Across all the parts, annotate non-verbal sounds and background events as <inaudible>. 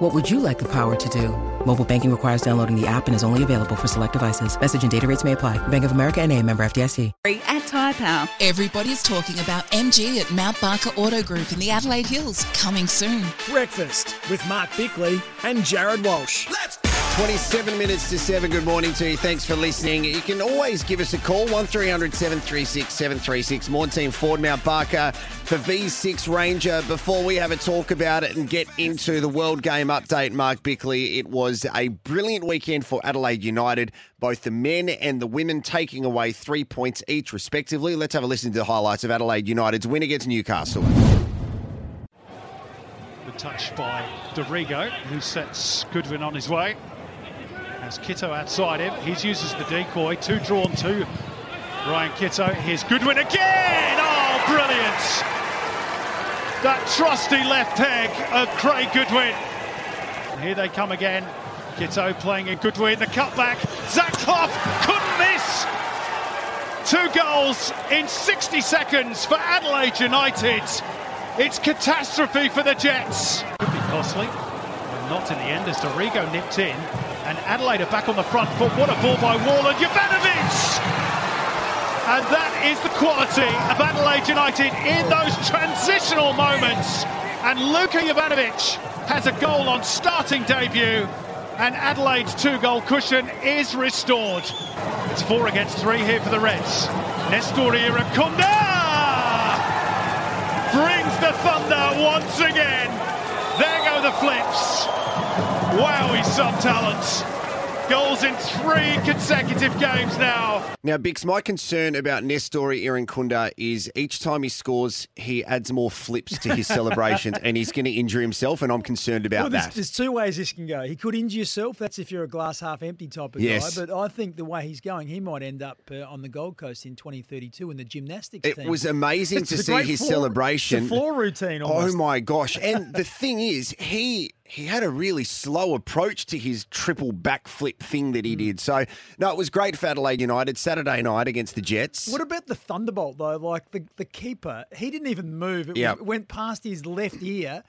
What would you like the power to do? Mobile banking requires downloading the app and is only available for select devices. Message and data rates may apply. Bank of America and a member FDIC. Free at Tyre Power. Everybody's talking about MG at Mount Barker Auto Group in the Adelaide Hills. Coming soon. Breakfast with Mark Bickley and Jared Walsh. Let's 27 minutes to 7. Good morning to you. Thanks for listening. You can always give us a call 1300 736 736. More team Ford Mount Barker for V6 Ranger. Before we have a talk about it and get into the World Game update, Mark Bickley, it was a brilliant weekend for Adelaide United. Both the men and the women taking away three points each, respectively. Let's have a listen to the highlights of Adelaide United's win against Newcastle. The touch by Dorigo, who sets Goodwin on his way. As Kitto outside him, he uses the decoy, two drawn two. Ryan Kitto, here's Goodwin again! Oh, brilliant! That trusty left peg of Craig Goodwin. Here they come again. Kitto playing in Goodwin, the cutback. Zach Clough couldn't miss! Two goals in 60 seconds for Adelaide United. It's catastrophe for the Jets. Could be costly, but not in the end as Dorigo nipped in. And Adelaide are back on the front foot. What a ball by Wall and Jovanovic! And that is the quality of Adelaide United in those transitional moments. And Luka Jovanovic has a goal on starting debut. And Adelaide's two-goal cushion is restored. It's four against three here for the Reds. Nestor Irankunda brings the thunder once again. There go the flips. Wow, he's some talent. Goals in three consecutive games now. Now, Bix, my concern about Nestory Irankunda is each time he scores, he adds more flips to his <laughs> celebrations and he's going to injure himself, and I'm concerned about Well, there's, that. there's two ways this can go. He could injure yourself. That's if you're a glass half empty type of Yes. guy. But I think the way he's going, he might end up uh, on the Gold Coast in 2032 in the gymnastics It team. was amazing It's to see his floor- celebration. It's a floor routine. Oh my gosh! And the thing is, he he had a really slow approach to his triple backflip thing that he Mm. did. So no, it was great for Adelaide United Saturday night against the Jets. What about the thunderbolt though? Like the, the keeper, he didn't even move. It went, went past his left ear.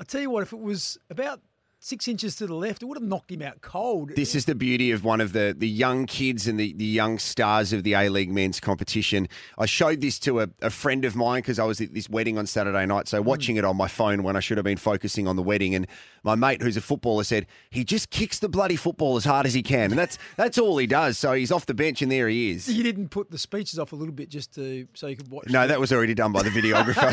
I tell you what, if it was about six inches to the left, it would have knocked him out cold. This is the beauty of one of the, the young kids and the, the young stars of the A League men's competition. I showed this to a, a friend of mine because I was at this wedding on Saturday night. So mm. watching it on my phone when I should have been focusing on the wedding. And my mate, who's a footballer, said he just kicks the bloody football as hard as he can, and that's that's all he does. So he's off the bench, and there he is. you didn't put the speeches off a little bit just to so you could watch. No, that was already done by the <laughs> videographer.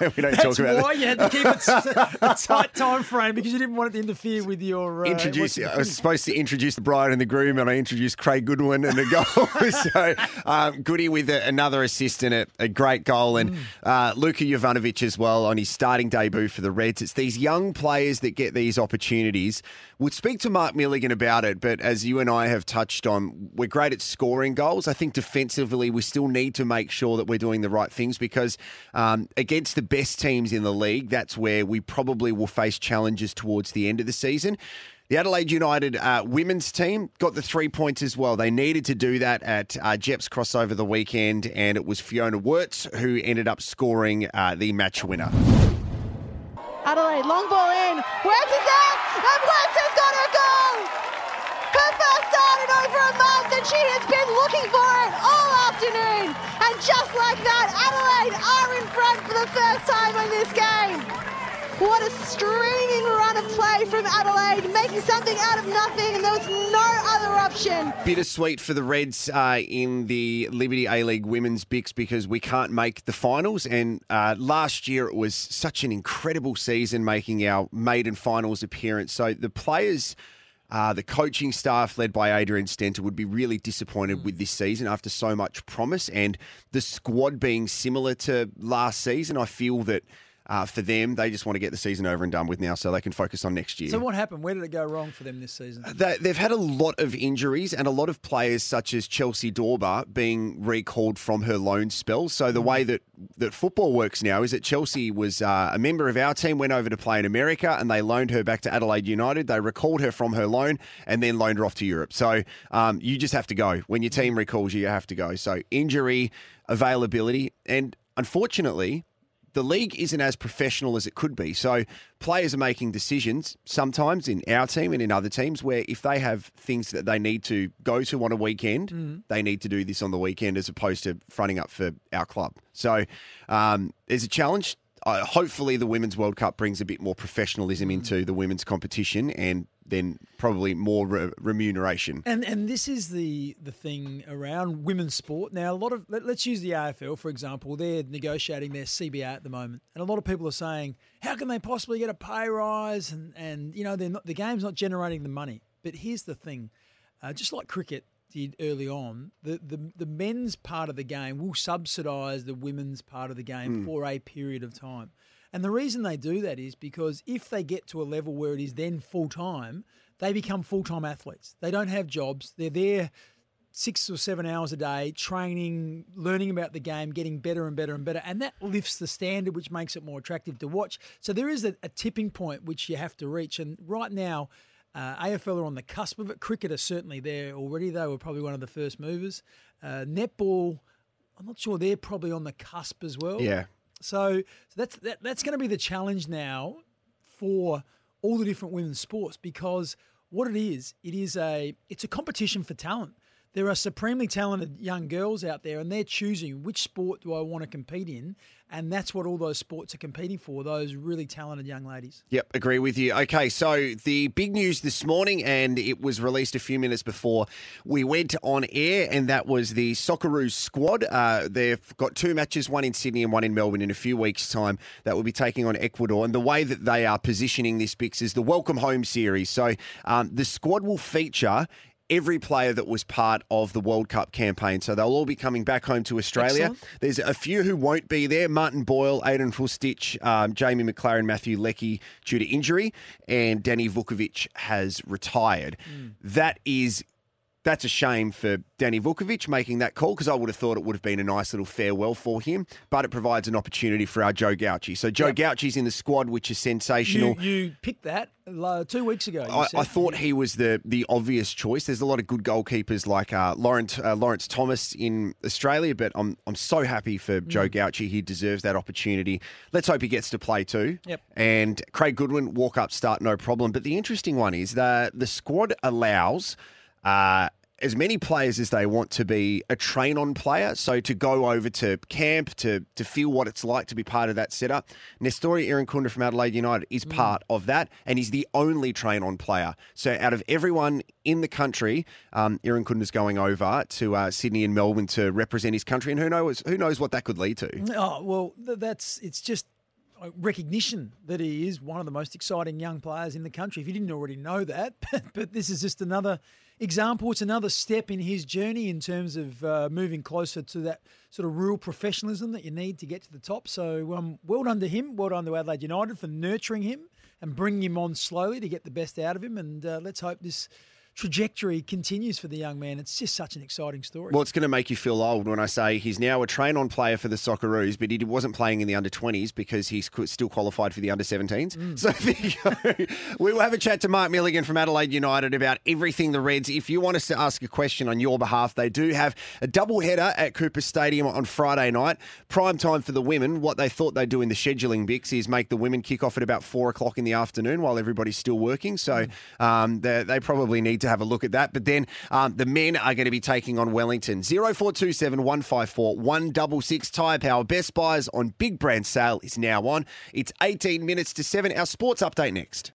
<laughs> we don't That's talk about why that. you had to keep it a tight time frame because you didn't want interfere with your. Uh, Introduce. I was supposed to introduce the bride and the groom, and I introduced Craig Goodwin and the goal. <laughs> so um, Goody with a, another assist and a, a great goal, and uh, Luka Jovanovic as well on his starting debut for the Reds. It's these young players that get these opportunities. We'll speak to Mark Milligan about it, but as you and I have touched on, we're great at scoring goals. I think defensively, we still need to make sure that we're doing the right things because um, against the best teams in the league, that's where we probably will face challenges towards the end of the season. The Adelaide United uh, women's team got the three points as well. They needed to do that at uh, Jep's crossover the weekend, and it was Fiona Worts who ended up scoring uh, the match winner. Adelaide, long ball in. Worts is there, and Wirtz has got her goal. Her first start in over a month, and she has been looking for it all afternoon. And just like that, Adelaide are in front for the first time in this game. What a streaming run of play from Adelaide, making something out of nothing, and there was no other option. Bittersweet for the Reds uh, in the Liberty A League Women's Bix because we can't make the finals. And uh, last year it was such an incredible season, making our maiden finals appearance. So the players. Uh, the coaching staff, led by Adrian Stenta, would be really disappointed with this season after so much promise. And the squad being similar to last season, I feel that uh, for them. They just want to get the season over and done with now so they can focus on next year. So what happened? Where did it go wrong for them this season? They, they've had a lot of injuries and a lot of players, such as Chelsea Dawber, being recalled from her loan spell. So the way that, that football works now is that Chelsea was uh, a member of our team, went over to play in America, and they loaned her back to Adelaide United. They recalled her from her loan and then loaned her off to Europe. So um, you just have to go. When your team recalls you, you have to go. So injury, availability, and unfortunately, the league isn't as professional as it could be. So players are making decisions sometimes in our team and in other teams where if they have things that they need to go to on a weekend, they need to do this on the weekend as opposed to fronting up for our club. So um, there's a challenge. Uh, hopefully, the Women's World Cup brings a bit more professionalism into the women's competition and then probably more re- remuneration. And and this is the the thing around women's sport. Now, a lot of let, us use the AFL for example. They're negotiating their CBA at the moment, and a lot of people are saying, how can they possibly get a pay rise? And and you know, they're not, the game's not generating the money. But here's the thing, uh, just like cricket did early on, the, the the men's part of the game will subsidise the women's part of the game for a period of time. And the reason they do that is because if they get to a level where it is then full time, they become full time athletes. They don't have jobs. They're there six or seven hours a day, training, learning about the game, getting better and better and better. And that lifts the standard, which makes it more attractive to watch. So there is a, a tipping point which you have to reach. And right now, uh, AFL are on the cusp of it. Cricket are certainly there already. They were probably one of the first movers. Uh, netball, I'm not sure they're probably on the cusp as well. Yeah. So, so that's that, that's going to be the challenge now for all the different women's sports because what it is, it is a it's a competition for talent. There are supremely talented young girls out there, and they're choosing which sport do I want to compete in, and that's what all those sports are competing for. Those really talented young ladies. Yep, agree with you. Okay, so the big news this morning, and it was released a few minutes before we went on air, and that was the Socceroos squad. Uh, they've got two matches, one in Sydney and one in Melbourne, in a few weeks' time. That will be taking on Ecuador, and the way that they are positioning this Bix is the Welcome Home series. So um, the squad will feature every player that was part of the World Cup campaign. So they'll all be coming back home to Australia. Excellent. There's a few who won't be there. Martin Boyle, Ajdin Hrustic, um, Jamie Maclaren, Mathew Leckie due to injury, and Danny Vukovic has retired. That is. That's a shame for Danny Vukovic making that call because I would have thought it would have been a nice little farewell for him, but it provides an opportunity for our Joe Gauci. So Joe Yep. Gauci's in the squad, which is sensational. You, you picked that uh, two weeks ago. I. I thought he was the the obvious choice. There's a lot of good goalkeepers like uh, Lawrence uh, Lawrence Thomas in Australia, but I'm I'm so happy for Joe Mm. Gauci. He deserves that opportunity. Let's hope he gets to play too. Yep. And Craig Goodwin walk up start no problem. But the interesting one is that the squad allows. Uh, as many players as they want to be a train on player, so to go over to camp to to feel what it's like to be part of that setup. Nestory Irankunda from Adelaide United is part of that, and he's the only train on player. So out of everyone in the country, um, Irankunda's going over to uh, Sydney and Melbourne to represent his country, and who knows who knows what that could lead to. Oh well, that's it's just recognition that he is one of the most exciting young players in the country. If you didn't already know that, <laughs> but, but this is just another example. It's another step in his journey in terms of uh, moving closer to that sort of real professionalism that you need to get to the top. So, um, well done to him. Well done to Adelaide United for nurturing him and bringing him on slowly to get the best out of him. And uh, let's hope this trajectory continues for the young man. It's just such an exciting story. Well, it's going to make you feel old when I say he's now a train on player for the Socceroos, but he wasn't playing in the under 20s because he's still qualified for the under 17s. So there you go. <laughs> we will have a chat to Mark Milligan from Adelaide United about everything the Reds. If you want us to ask a question on your behalf, they do have a double header at Cooper Stadium on Friday night. Prime time for the women. What they thought they'd do in the scheduling, Bix, is make the women kick off at about four o'clock in the afternoon while everybody's still working. So um, they, they probably need to have a look at that. But then um, the men are going to be taking on Wellington. 0427 154 166 Tyre Power Best Buys on Big Brand Sale is now on. It's 18 minutes to 7. Our sports update next.